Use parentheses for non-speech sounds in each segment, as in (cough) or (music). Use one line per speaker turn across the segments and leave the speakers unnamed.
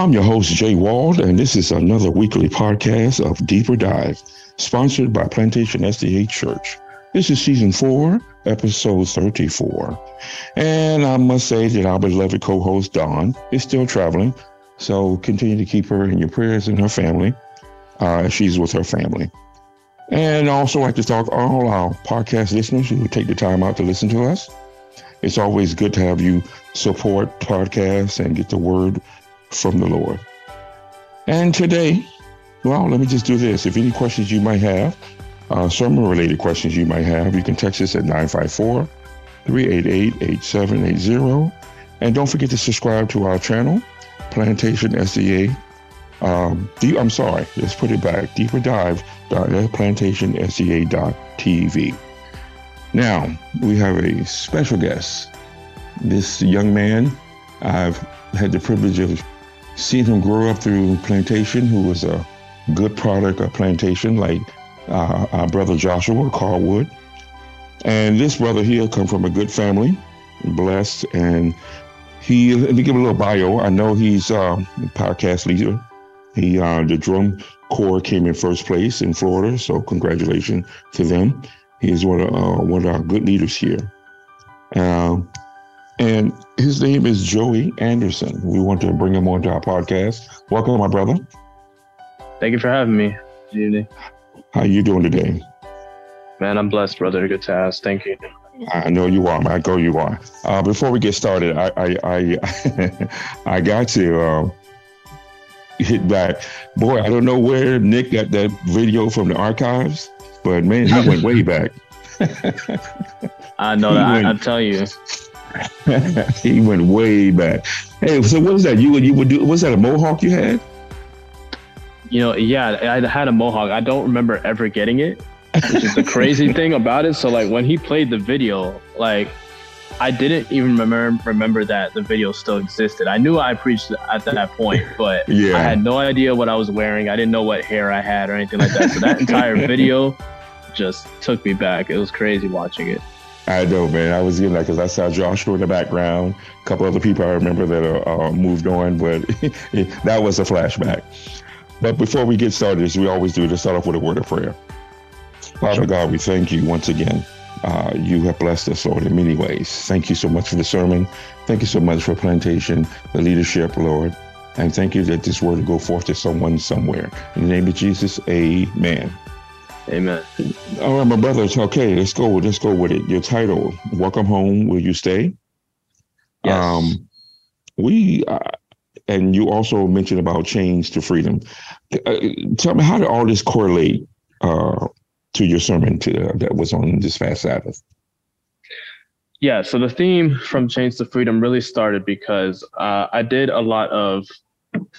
I'm your host, Jay Wald, and this is another weekly podcast of Deeper Dive, sponsored by Plantation SDA Church. This is season four, episode 34. And I must say that our beloved co host, Dawn, is still traveling. So continue to keep her in your prayers and her family. Uh, she's with her family. And also like to thank all our podcast listeners who take the time out to listen to us. It's always good to have you support podcasts and get the word from the Lord. And today, well, let me just do this. If any questions you might have, uh, sermon related questions you might have, you can text us at 954 388 8780. And don't forget to subscribe to our channel, Plantation SDA. Um, deep, I'm sorry, let's put it back. Deeper dive Plantation TV. Now, we have a special guest. This young man, I've had the privilege of seen him grow up through Plantation, who was a good product of Plantation, like uh, our brother Joshua Carwood. And this brother here come from a good family, blessed, and he. Let me give a little bio. I know he's uh, a podcast leader. He uh, the drum corps came in first place in Florida, so congratulations to them. He is one of uh, one of our good leaders here. Uh, and his name is Joey Anderson. We want to bring him onto our podcast. Welcome, my brother.
Thank you for having me. Good evening.
How you doing today?
Man, I'm blessed, brother. Good to ask. Thank you.
I know you are. I go you are. Uh, before we get started, I I I, (laughs) I got to uh, hit back. Boy, I don't know where Nick got that video from the archives, but man, he went way (laughs) back.
I know that. I, I tell you. (laughs)
he went way back. Hey, so what was that? You would you would do? Was that a mohawk you had?
You know, yeah, I had a mohawk. I don't remember ever getting it, which is the crazy (laughs) thing about it. So like when he played the video, like I didn't even remember remember that the video still existed. I knew I preached at that point, but yeah. I had no idea what I was wearing. I didn't know what hair I had or anything like that. So that entire (laughs) video just took me back. It was crazy watching it.
I know, man. I was getting that because I saw Joshua in the background. A couple other people I remember that uh, uh moved on, but (laughs) that was a flashback. But before we get started, as we always do, to start off with a word of prayer. Father. God, we thank you once again. Uh, you have blessed us, Lord, in many ways. Thank you so much for the sermon. Thank you so much for plantation, the leadership, Lord. And thank you that this word will go forth to someone somewhere. In the name of Jesus, amen.
Amen.
All right, my brothers. Okay, let's go. Let's go with it. Your title: Welcome home. Will you stay?
Yes. Um,
we uh, and you also mentioned about chains to freedom. Uh, tell me how did all this correlate uh, to your sermon to, uh, that was on this past Sabbath?
Yeah, so the theme from Chains to Freedom really started because uh, I did a lot of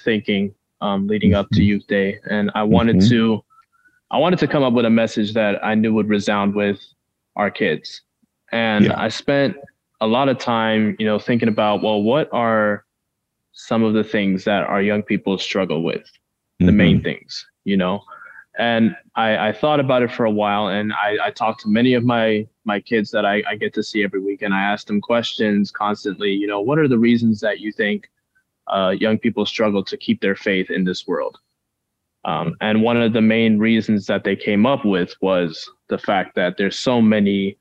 thinking um, leading up to mm-hmm. Youth Day, and I wanted mm-hmm. to I wanted to come up with a message that I knew would resound with our kids. And yeah. I spent a lot of time, you know, thinking about, well, what are some of the things that our young people struggle with? The mm-hmm. main things, you know? And I, I, thought about it for a while and I, I talked to many of my my kids that I, I get to see every week and I asked them questions constantly, you know, what are the reasons that you think uh, young people struggle to keep their faith in this world? Um, and one of the main reasons that they came up with was the fact that there's so many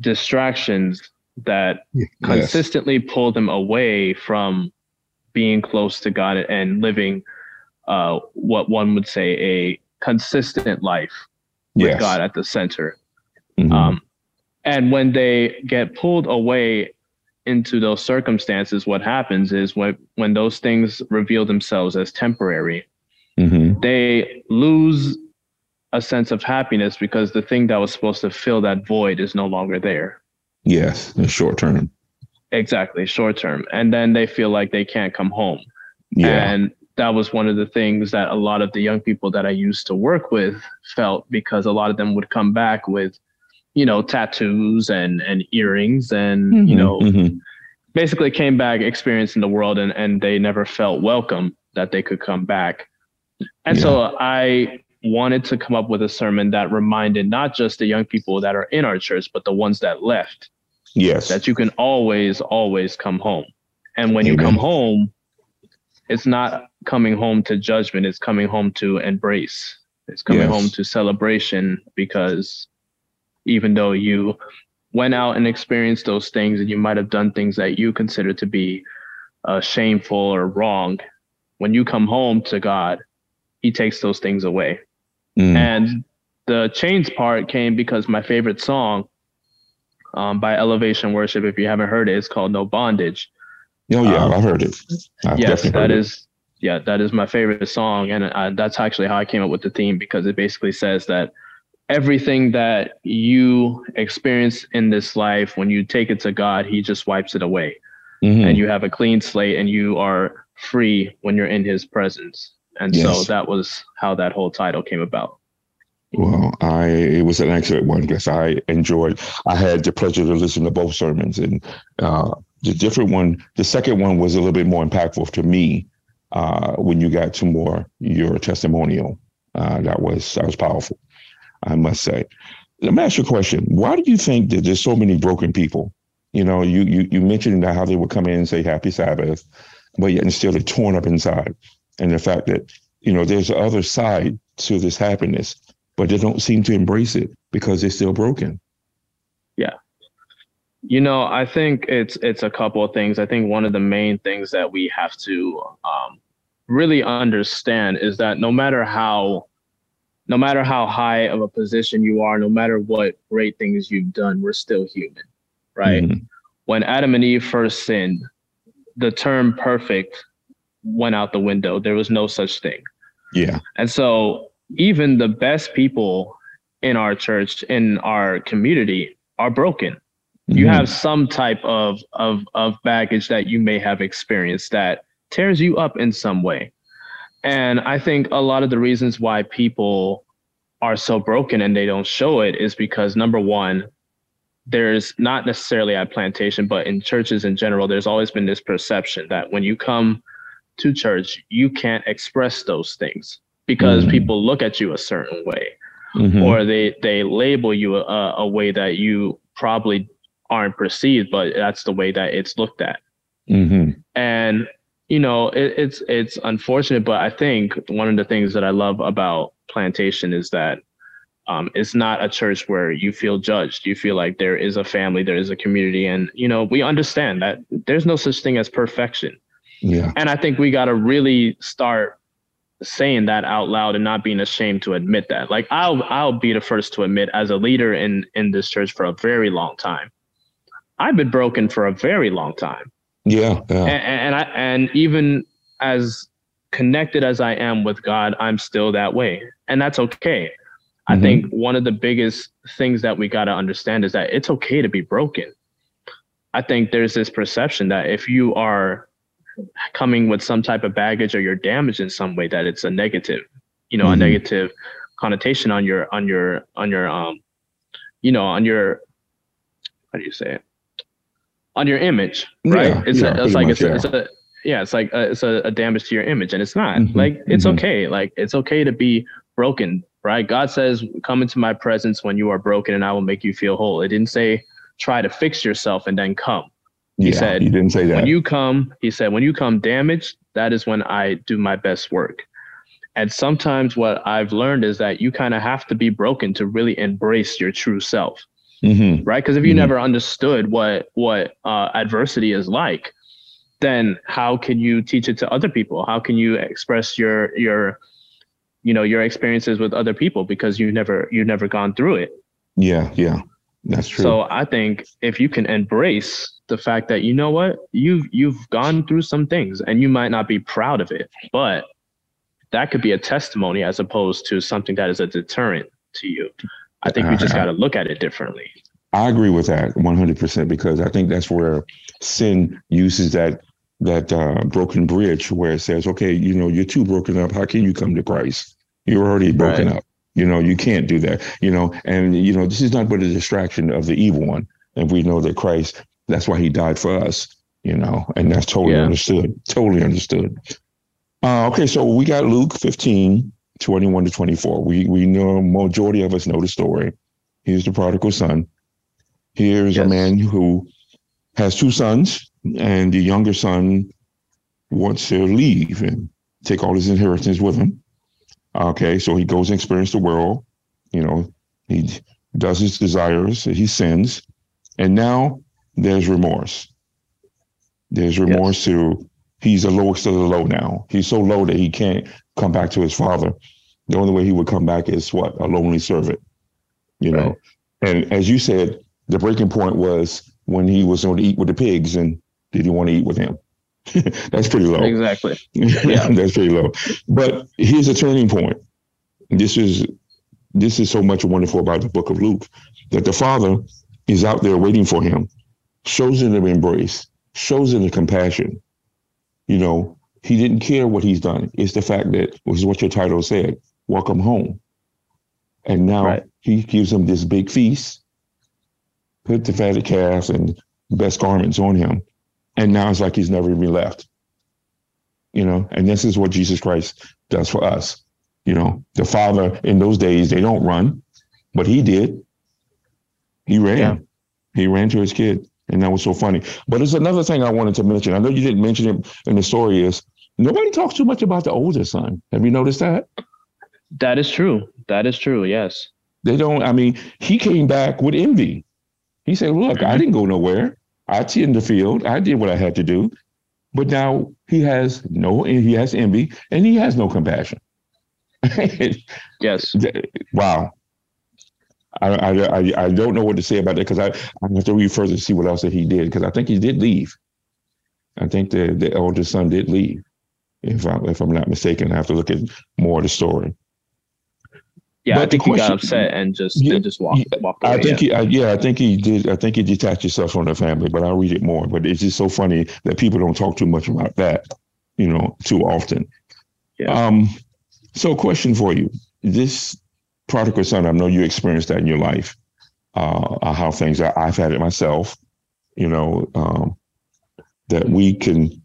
distractions that yes. consistently pull them away from being close to God and living uh, what one would say a consistent life with yes. God at the center. Mm-hmm. Um, and when they get pulled away into those circumstances, what happens is when when those things reveal themselves as temporary, mm-hmm. they lose a sense of happiness because the thing that was supposed to fill that void is no longer there.
Yes, short term.
Exactly, short term. And then they feel like they can't come home. Yeah. And that was one of the things that a lot of the young people that I used to work with felt because a lot of them would come back with, you know, tattoos and and earrings and mm-hmm, you know, mm-hmm. basically came back experiencing the world and and they never felt welcome that they could come back and yeah. so I wanted to come up with a sermon that reminded not just the young people that are in our church, but the ones that left.
Yes.
That you can always, always come home. And when Amen. you come home, it's not coming home to judgment, it's coming home to embrace. It's coming yes. home to celebration because even though you went out and experienced those things and you might have done things that you consider to be uh, shameful or wrong, when you come home to God, He takes those things away. Mm. And the chains part came because my favorite song um, by Elevation Worship, if you haven't heard it, it's called No Bondage.
Oh yeah, um, I heard it. I've
yes, that is yeah, that is my favorite song, and uh, that's actually how I came up with the theme because it basically says that everything that you experience in this life, when you take it to God, He just wipes it away, mm-hmm. and you have a clean slate, and you are free when you're in His presence. And yes. so that was how that whole title came about.
Well, I it was an excellent one because I enjoyed. I had the pleasure to listen to both sermons, and uh, the different one, the second one was a little bit more impactful to me uh, when you got to more your testimonial. Uh, that was that was powerful, I must say. Let me ask you a question. Why do you think that there's so many broken people? You know, you you you mentioned how they would come in and say Happy Sabbath, but yet and still they're torn up inside, and the fact that you know there's the other side to this happiness but they don't seem to embrace it because they're still broken.
Yeah. You know, I think it's it's a couple of things. I think one of the main things that we have to um, really understand is that no matter how no matter how high of a position you are, no matter what great things you've done, we're still human, right? Mm-hmm. When Adam and Eve first sinned, the term perfect went out the window. There was no such thing.
Yeah.
And so even the best people in our church, in our community, are broken. Mm-hmm. You have some type of, of of baggage that you may have experienced that tears you up in some way. And I think a lot of the reasons why people are so broken and they don't show it is because number one, there's not necessarily at plantation, but in churches in general, there's always been this perception that when you come to church, you can't express those things because mm-hmm. people look at you a certain way mm-hmm. or they they label you a, a, way that you probably aren't perceived but that's the way that it's looked at mm-hmm. and you know it, it's it's unfortunate but i think one of the things that i love about plantation is that um, it's not a church where you feel judged you feel like there is a family there is a community and you know we understand that there's no such thing as perfection
yeah
and i think we got to really start saying that out loud and not being ashamed to admit that. Like I'll I'll be the first to admit as a leader in in this church for a very long time. I've been broken for a very long time.
Yeah. yeah.
And, and I and even as connected as I am with God, I'm still that way. And that's okay. Mm-hmm. I think one of the biggest things that we got to understand is that it's okay to be broken. I think there's this perception that if you are coming with some type of baggage or you're damaged in some way that it's a negative you know mm-hmm. a negative connotation on your on your on your um you know on your how do you say it on your image right yeah, it's, yeah, a, it's like much, it's, yeah. a, it's a yeah it's like a, it's a, a, damage to your image and it's not mm-hmm. like it's mm-hmm. okay like it's okay to be broken right god says come into my presence when you are broken and i will make you feel whole it didn't say try to fix yourself and then come he yeah, said,
"He didn't say that."
When you come, he said, "When you come damaged, that is when I do my best work." And sometimes what I've learned is that you kind of have to be broken to really embrace your true self, mm-hmm. right? Because if you mm-hmm. never understood what what uh, adversity is like, then how can you teach it to other people? How can you express your your you know your experiences with other people because you never you've never gone through it?
Yeah, yeah, that's true.
So I think if you can embrace the fact that you know what? You've you've gone through some things and you might not be proud of it but that could be a testimony as opposed to something that is a deterrent to you. I think you just got to look at it differently.
I agree with that 100% because i think that's where sin uses that that uh, broken bridge where it says okay you know you're too broken up. How can you come to christ? You're already broken right. up. You know you can't do that you know and you know this is not but a distraction of the evil one. And we know that christ that's why he died for us, you know, and that's totally yeah. understood. Totally understood. Uh, okay, so we got Luke 15, 21 to 24. We we know majority of us know the story. Here's the prodigal son. Here's yes. a man who has two sons, and the younger son wants to leave and take all his inheritance with him. Okay, so he goes and experiences the world. You know, he does his desires, he sins, and now there's remorse. There's remorse yes. to he's the lowest of the low now. He's so low that he can't come back to his father. The only way he would come back is what? A lonely servant. You right. know. And as you said, the breaking point was when he was going to eat with the pigs and did he want to eat with him? (laughs) That's pretty low.
Exactly. (laughs)
Yeah. That's pretty low. But here's a turning point. This is this is so much wonderful about the book of Luke that the father is out there waiting for him, shows him the embrace, shows him the compassion. You know, he didn't care what he's done. It's the fact that, which is what your title said, welcome home. And now right. he gives him this big feast, put the fatted calf and best garments on him. And now it's like he's never even left. You know, and this is what Jesus Christ does for us. You know, the father in those days, they don't run, but he did. He ran. Yeah. He ran to his kid. And that was so funny. But there's another thing I wanted to mention. I know you didn't mention it in the story is nobody talks too much about the older son. Have you noticed that?
That is true. That is true. Yes.
They don't, I mean, he came back with envy. He said, Look, mm-hmm. I didn't go nowhere. I tended the field. I did what I had to do. But now he has no, he has envy and he has no compassion. (laughs)
yes.
Wow. I, I, I don't know what to say about that because I, I have to read further to see what else that he did because I think he did leave. I think the the eldest son did leave, if I'm if I'm not mistaken. I have to look at more of the story.
Yeah, but I think he got upset and just yeah, and just walked, walked away.
I think yeah. he, I, yeah, I think he did. I think he detached himself from the family. But I'll read it more. But it's just so funny that people don't talk too much about that, you know, too often. Yeah. Um. So, question for you: This prodigal son, I know you experienced that in your life. Uh, how things are. I've had it myself. You know, um, that we can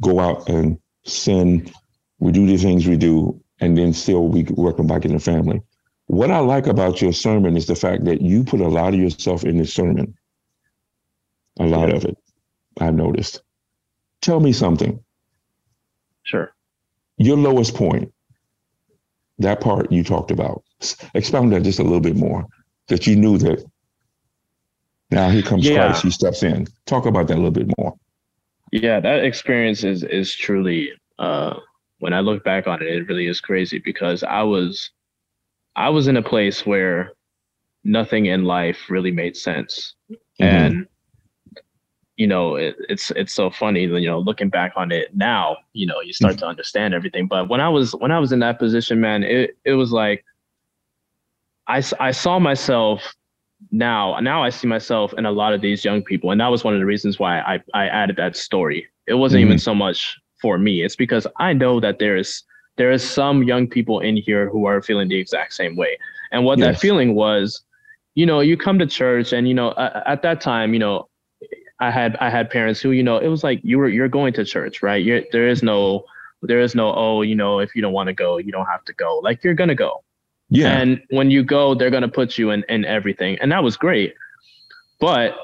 go out and sin, we do the things we do, and then still we welcome back in the family. What I like about your sermon is the fact that you put a lot of yourself in this sermon. A lot yeah. of it, I've noticed. Tell me something.
Sure.
Your lowest point, that part you talked about. Expound that just a little bit more. That you knew that now here comes yeah. Christ, he steps in. Talk about that a little bit more.
Yeah, that experience is is truly uh when I look back on it, it really is crazy because I was I was in a place where nothing in life really made sense. Mm-hmm. And you know, it, it's it's so funny, you know, looking back on it now, you know, you start mm-hmm. to understand everything. But when I was when I was in that position, man, it it was like I I saw myself now now I see myself in a lot of these young people, and that was one of the reasons why I I added that story. It wasn't mm-hmm. even so much for me; it's because I know that there is there is some young people in here who are feeling the exact same way. And what yes. that feeling was, you know, you come to church and, you know, uh, at that time, you know, I had, I had parents who, you know, it was like, you were, you're going to church, right? You're, there is no, there is no, oh, you know, if you don't want to go, you don't have to go. Like you're going to go. Yeah. And when you go, they're going to put you in, in everything. And that was great. But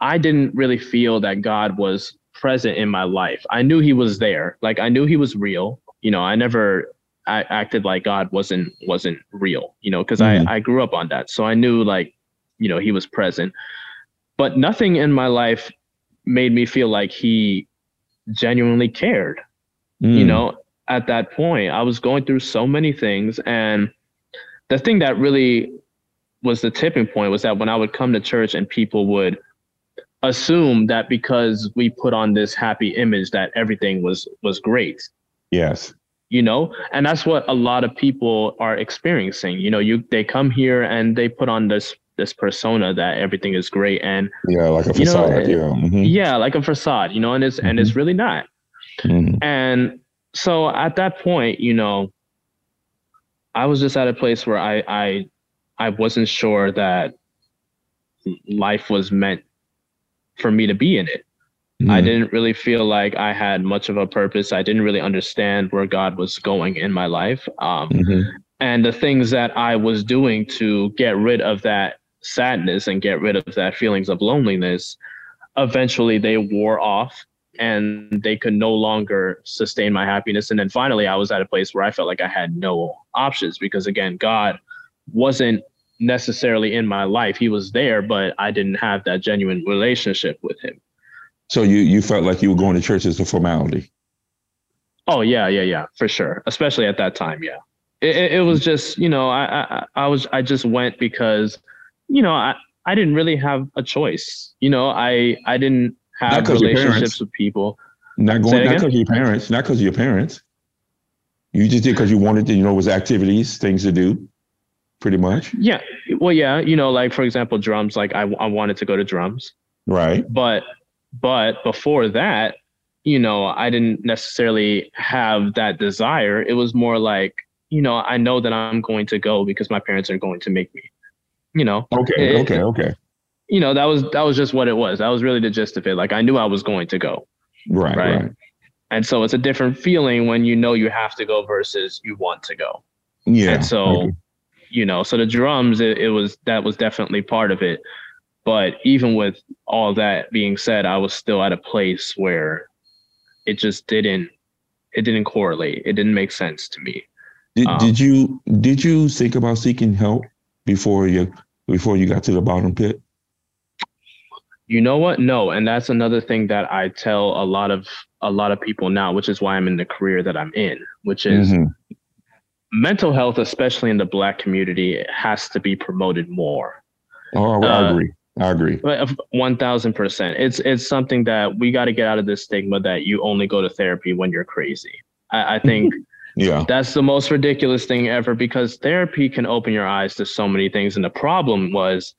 I didn't really feel that God was present in my life. I knew he was there. Like I knew he was real you know, I never I acted like God wasn't wasn't real, you know, because mm-hmm. I, I grew up on that. So I knew like, you know, he was present. But nothing in my life made me feel like he genuinely cared. Mm. You know, at that point, I was going through so many things. And the thing that really was the tipping point was that when I would come to church and people would assume that because we put on this happy image that everything was was great
Yes.
You know, and that's what a lot of people are experiencing. You know, you they come here and they put on this this persona that everything is great and
yeah, like a facade. Know, yeah.
Mm-hmm. Yeah, like a facade, you know, and it's mm-hmm. and it's mm-hmm. really not. Mm-hmm. And so at that point, you know, I was just at a place where I I I wasn't sure that life was meant for me to be in it. Mm-hmm. I didn't really feel like I had much of a purpose. I didn't really understand where God was going in my life. Um, mm-hmm. And the things that I was doing to get rid of that sadness and get rid of that feelings of loneliness, eventually they wore off. and they could no longer sustain my happiness. And then finally, I was at a place where I felt like I had no options because, again, God wasn't necessarily in my life. He was there, but I didn't have that genuine relationship with him.
So you you felt like you were going to church as a formality.
Oh yeah, yeah, yeah, for sure. Especially at that time, yeah. It, it, it was just you know I, I I was I just went because you know I I didn't really have a choice. You know I I didn't have relationships with people.
Not going not because of your parents, not because of your parents. You just did because you wanted to. You know, it was activities, things to do pretty much.
Yeah. Well, yeah. You know, like for example, drums. Like I, I wanted to go to drums.
Right.
But, but before that, you know, I didn't necessarily have that desire. It was more like, you know, I know that I'm going to go because my parents are going to make me. You know.
Okay. It, okay. Okay.
You know, that was that was just what it was. That was really the gist of it. Like I knew I was going to go.
Right. Right. right.
And so it's a different feeling when you know you have to go versus you want to go.
Yeah.
And so okay you know so the drums it, it was that was definitely part of it but even with all that being said i was still at a place where it just didn't it didn't correlate it didn't make sense to me
did, um, did you did you think about seeking help before you before you got to the bottom pit
you know what no and that's another thing that i tell a lot of a lot of people now which is why i'm in the career that i'm in which is mm-hmm mental health, especially in the Black community, has to be promoted more.
Oh, I uh, agree. I agree.
One thousand percent. It's it's something that we got to get out of this stigma that you only go to therapy when you're crazy. I, I think. (laughs)
yeah.
That's the most ridiculous thing ever because therapy can open your eyes to so many things. And the problem was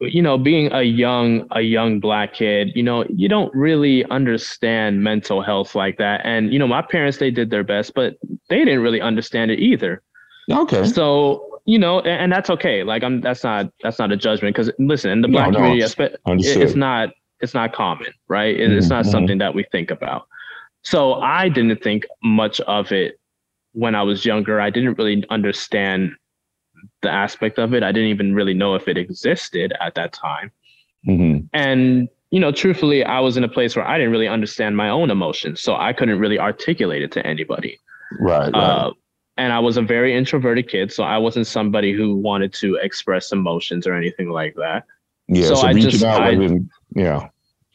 you know being a young a young black kid you know you don't really understand mental health like that. And you know my parents they did their best but they didn't really understand it either.
Okay.
So you know and, and that's okay. Like i'm that's not that's not a judgment because listen in the black no, community no, it's not it's not common right? It's mm-hmm. not something that we think about. So i didn't think much of it when i was younger i didn't really understand the aspect of it. I didn't even really know if it existed at that time. Mm-hmm. And, you know, truthfully, I was in a place where I didn't really understand my own emotions. So I couldn't really articulate it to anybody.
Right.
Uh, and I was a very introverted kid. So I wasn't somebody who wanted to express emotions or anything like that.
Yeah. So, so I just, I, wasn't, yeah.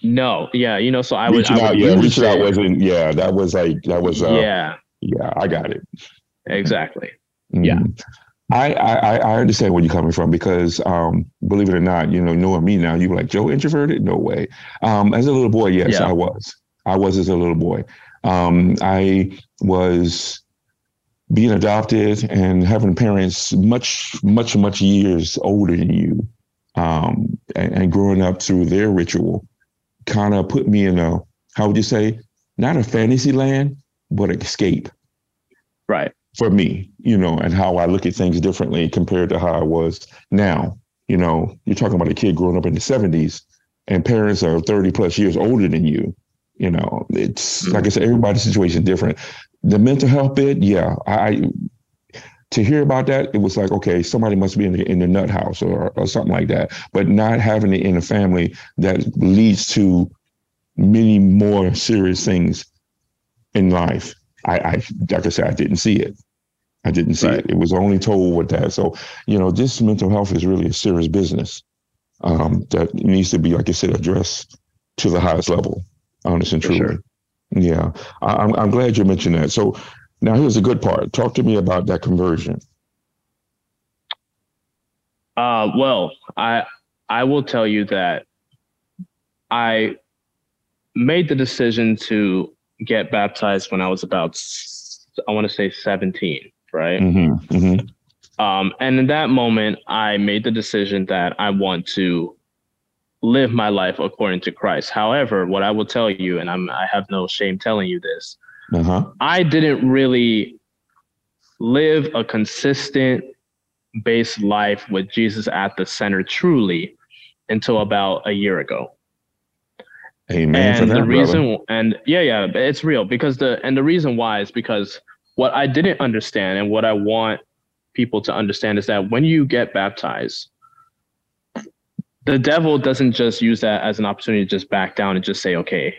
No, yeah, you know, so I would,
I would
out,
yeah, reaching out wasn't, yeah, that was like, that was, uh,
yeah,
yeah, I got it.
Exactly. Mm-hmm. Yeah.
I, I I understand where you're coming from because um, believe it or not, you know, knowing me now, you were like Joe introverted? No way. Um, as a little boy, yes, yeah. I was. I was as a little boy. Um, I was being adopted and having parents much, much, much years older than you, um, and, and growing up through their ritual, kind of put me in a how would you say, not a fantasy land, but escape.
Right
for me, you know, and how I look at things differently compared to how I was now. You know, you're talking about a kid growing up in the 70s and parents are 30 plus years older than you. You know, it's mm-hmm. like I said, everybody's situation different. The mental health bit, yeah, I to hear about that, it was like, okay, somebody must be in the in the nut house or, or something like that. But not having it in a family that leads to many more serious things in life. I, I like I said, I didn't see it. I didn't see right. it. It was only told with that. So, you know, this mental health is really a serious business um, that needs to be, like I said, addressed to the highest level, honest and true. Sure. Yeah, I, am I'm glad you mentioned that. So now here's the good part. Talk to me about that conversion.
Uh, well, I I will tell you that I made the decision to get baptized when I was about I want to say 17 right? Mm-hmm, mm-hmm. Um, and in that moment, I made the decision that I want to live my life according to Christ. However, what I will tell you, and I'm I have no shame telling you this, uh-huh. I didn't really live a consistent based life with Jesus at the center truly until about a year ago.
Amen.
And
that,
the reason, brother. and yeah, yeah, it's real because the and the reason why is because what I didn't understand and what I want people to understand is that when you get baptized, the devil doesn't just use that as an opportunity to just back down and just say, okay,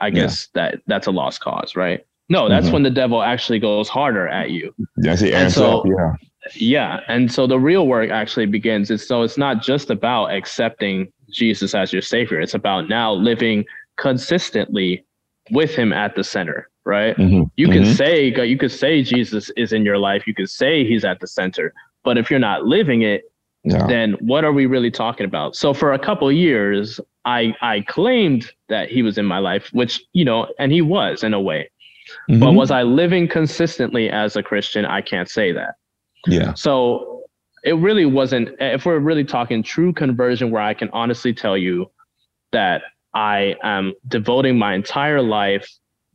I guess yeah. that that's a lost cause, right? No, that's mm-hmm. when the devil actually goes harder at you.
That's the answer. So, yeah.
Yeah. And so the real work actually begins. It's, so it's not just about accepting Jesus as your savior. It's about now living consistently with him at the center, right? Mm-hmm. You can mm-hmm. say you could say Jesus is in your life. You could say he's at the center, but if you're not living it, then what are we really talking about? So for a couple years, I I claimed that he was in my life, which you know, and he was in a way. Mm-hmm. But was I living consistently as a Christian? I can't say that.
Yeah.
So it really wasn't. If we're really talking true conversion, where I can honestly tell you that I am devoting my entire life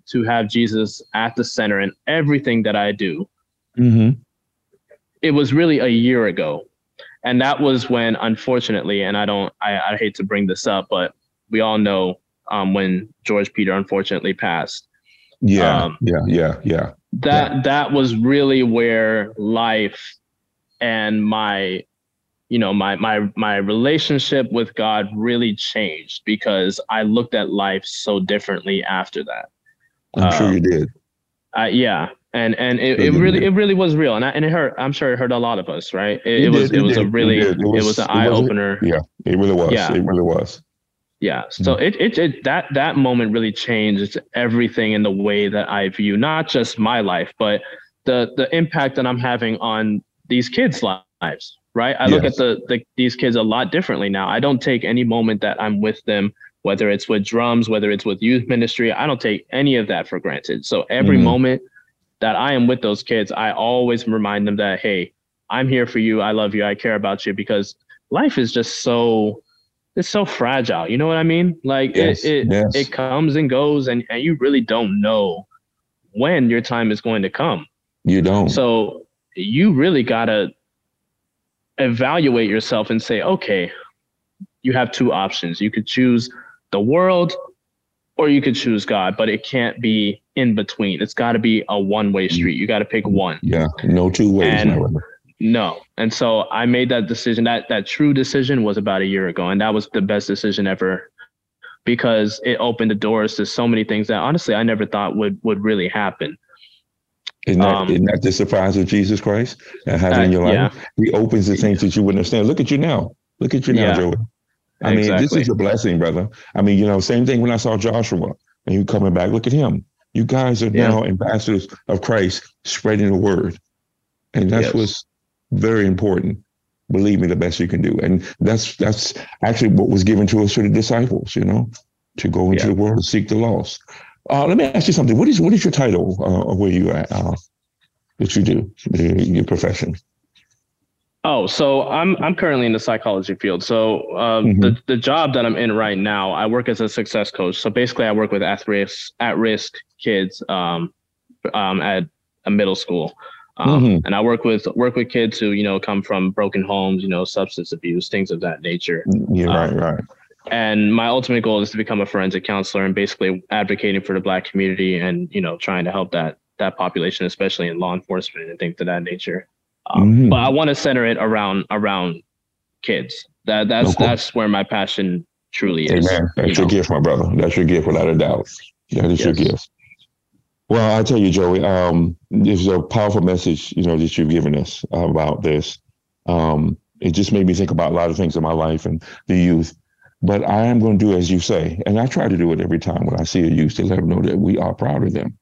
to have Jesus at the center in everything that I do. Mm-hmm. It was really a year ago and that was when unfortunately and i don't i, I hate to bring this up but we all know um, when george peter unfortunately passed
yeah um, yeah yeah yeah
that
yeah.
that was really where life and my you know my my my relationship with god really changed because i looked at life so differently after that.
I'm um, sure you did.
Uh, yeah. And and it, it really it really was real. And I, and it hurt i'm sure it hurt a lot of us right? It, it, was it, was a really it, was, it was an eye-opener.
yeah it really was yeah. it really was.
Yeah. So mm-hmm. it, it it that that moment really changed everything in the way that i view not just my life but the the impact that i'm having on these kids lives right i yes. look at the, the these kids a lot differently now i don't take any moment that i'm with them whether it's with drums whether it's with youth ministry i don't take any of that for granted so every mm-hmm. moment that I am with those kids, I always remind them that, hey, I'm here for you. I love you. I care about you because life is just so it's so fragile. You know what I mean? Like yes, it it, yes. it comes and goes and, and you really don't know when your time is going to come.
You don't.
So you really gotta evaluate yourself and say, okay, you have two options. You could choose the world or you could choose God, but it can't be in between. It's got to be a one way mm. street. You got to pick one.
Yeah, no two ways.
And, no, and so I made that decision. That that true decision was about a year ago, and that was the best decision ever because it opened the doors to so many things that honestly I never thought would would really happen.
Isn't that, um, isn't that the surprise of Jesus Christ and having uh, in your life? Yeah. He opens the things that you wouldn't understand. Look at you now. Look at you now, yeah. Joey. I exactly. mean, this is a blessing, brother. I mean, you know, same thing when I saw Joshua and you coming back. Look at him. You guys are yeah. now ambassadors of Christ, spreading the word, and that's yes. what's very important. Believe me, the best you can do, and that's that's actually what was given to us for the disciples. You know, to go into yeah. the world and seek the lost. Uh, let me ask you something. What is what is your title uh, of where you at? Uh, what you do, your profession?
Oh, so I'm I'm currently in the psychology field. So uh, mm-hmm. the the job that I'm in right now, I work as a success coach. So basically, I work with at risk at risk kids um, um, at a middle school, um, mm-hmm. and I work with work with kids who you know come from broken homes, you know, substance abuse, things of that nature.
Yeah, right, um, right.
And my ultimate goal is to become a forensic counselor and basically advocating for the Black community and you know trying to help that that population, especially in law enforcement and things of that nature. Um, mm-hmm. But I want to center it around around kids. That that's that's where my passion truly is.
Amen. That's you your know? gift, my brother. That's your gift, without a doubt. That is yes. your gift. Well, I tell you, Joey, um, this is a powerful message, you know, that you've given us about this. Um, it just made me think about a lot of things in my life and the youth. But I am going to do as you say, and I try to do it every time when I see a youth to let them know that we are proud of them.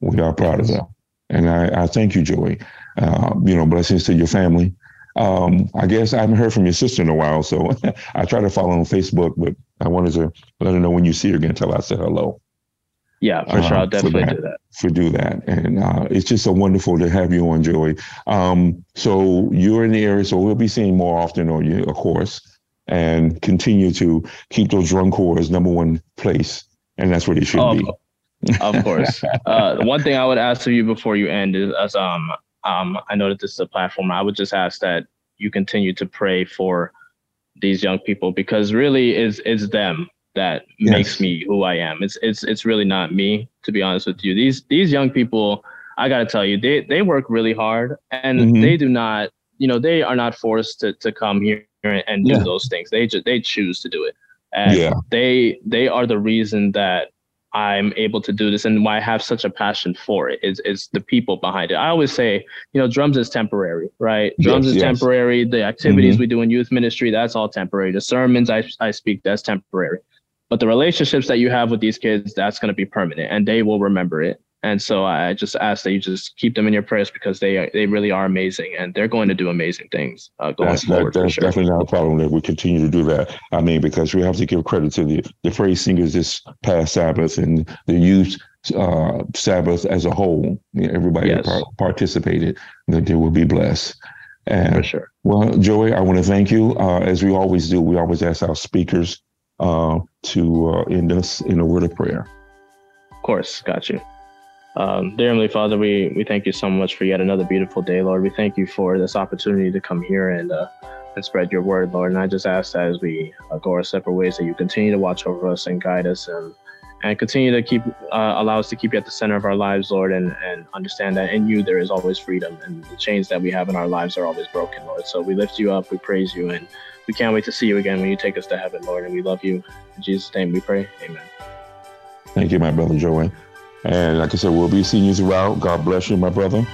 We are proud of them. And I, I thank you, Joey. Uh, you know, blessings to your family. Um, I guess I haven't heard from your sister in a while, so (laughs) I try to follow on Facebook, but I wanted to let her know when you see her again, tell her I said hello.
Yeah, for sure. I'll uh, definitely that, do that.
For do that. And uh, it's just so wonderful to have you on, Joey. Um, so you're in the area, so we'll be seeing more often on you, of course, and continue to keep those drum corps number one place. And that's where they should oh, be.
Of course. (laughs) uh, one thing I would ask of you before you end is as um um I know that this is a platform. I would just ask that you continue to pray for these young people because really is it's them that yes. makes me who I am. It's it's it's really not me, to be honest with you. These these young people, I gotta tell you, they they work really hard and mm-hmm. they do not, you know, they are not forced to to come here and do yeah. those things. They just they choose to do it. And yeah. they they are the reason that I'm able to do this and why I have such a passion for it is is the people behind it. I always say, you know, drums is temporary, right? Drums yes, is yes. temporary. The activities mm-hmm. we do in youth ministry, that's all temporary. The sermons I, I speak, that's temporary. But the relationships that you have with these kids, that's going to be permanent and they will remember it. And so I just ask that you just keep them in your prayers because they they really are amazing and they're going to do amazing things uh, going
that's,
forward.
That, that's
sure.
definitely not a problem that we continue to do that. I mean, because we have to give credit to the, the praise singers this past Sabbath and the youth uh, Sabbath as a whole. Everybody yes. par- participated, that they will be blessed.
And, For sure.
Well, Joey, I want to thank you. Uh, as we always do, we always ask our speakers uh, to uh, end us in a word of prayer.
Of course, got you. Um, dear Heavenly Father, we, we thank you so much for yet another beautiful day, Lord. We thank you for this opportunity to come here and uh, and spread your word, Lord. And I just ask that as we uh, go our separate ways, that you continue to watch over us and guide us and and continue to keep uh, allow us to keep you at the center of our lives, Lord, and and understand that in you there is always freedom, and the chains that we have in our lives are always broken, Lord. So we lift you up, we praise you, and we can't wait to see you again when you take us to heaven, Lord. And we love you. In Jesus' name, we pray. Amen.
Thank you, my brother Joey. And like I said, we'll be seeing you throughout. God bless you, my brother.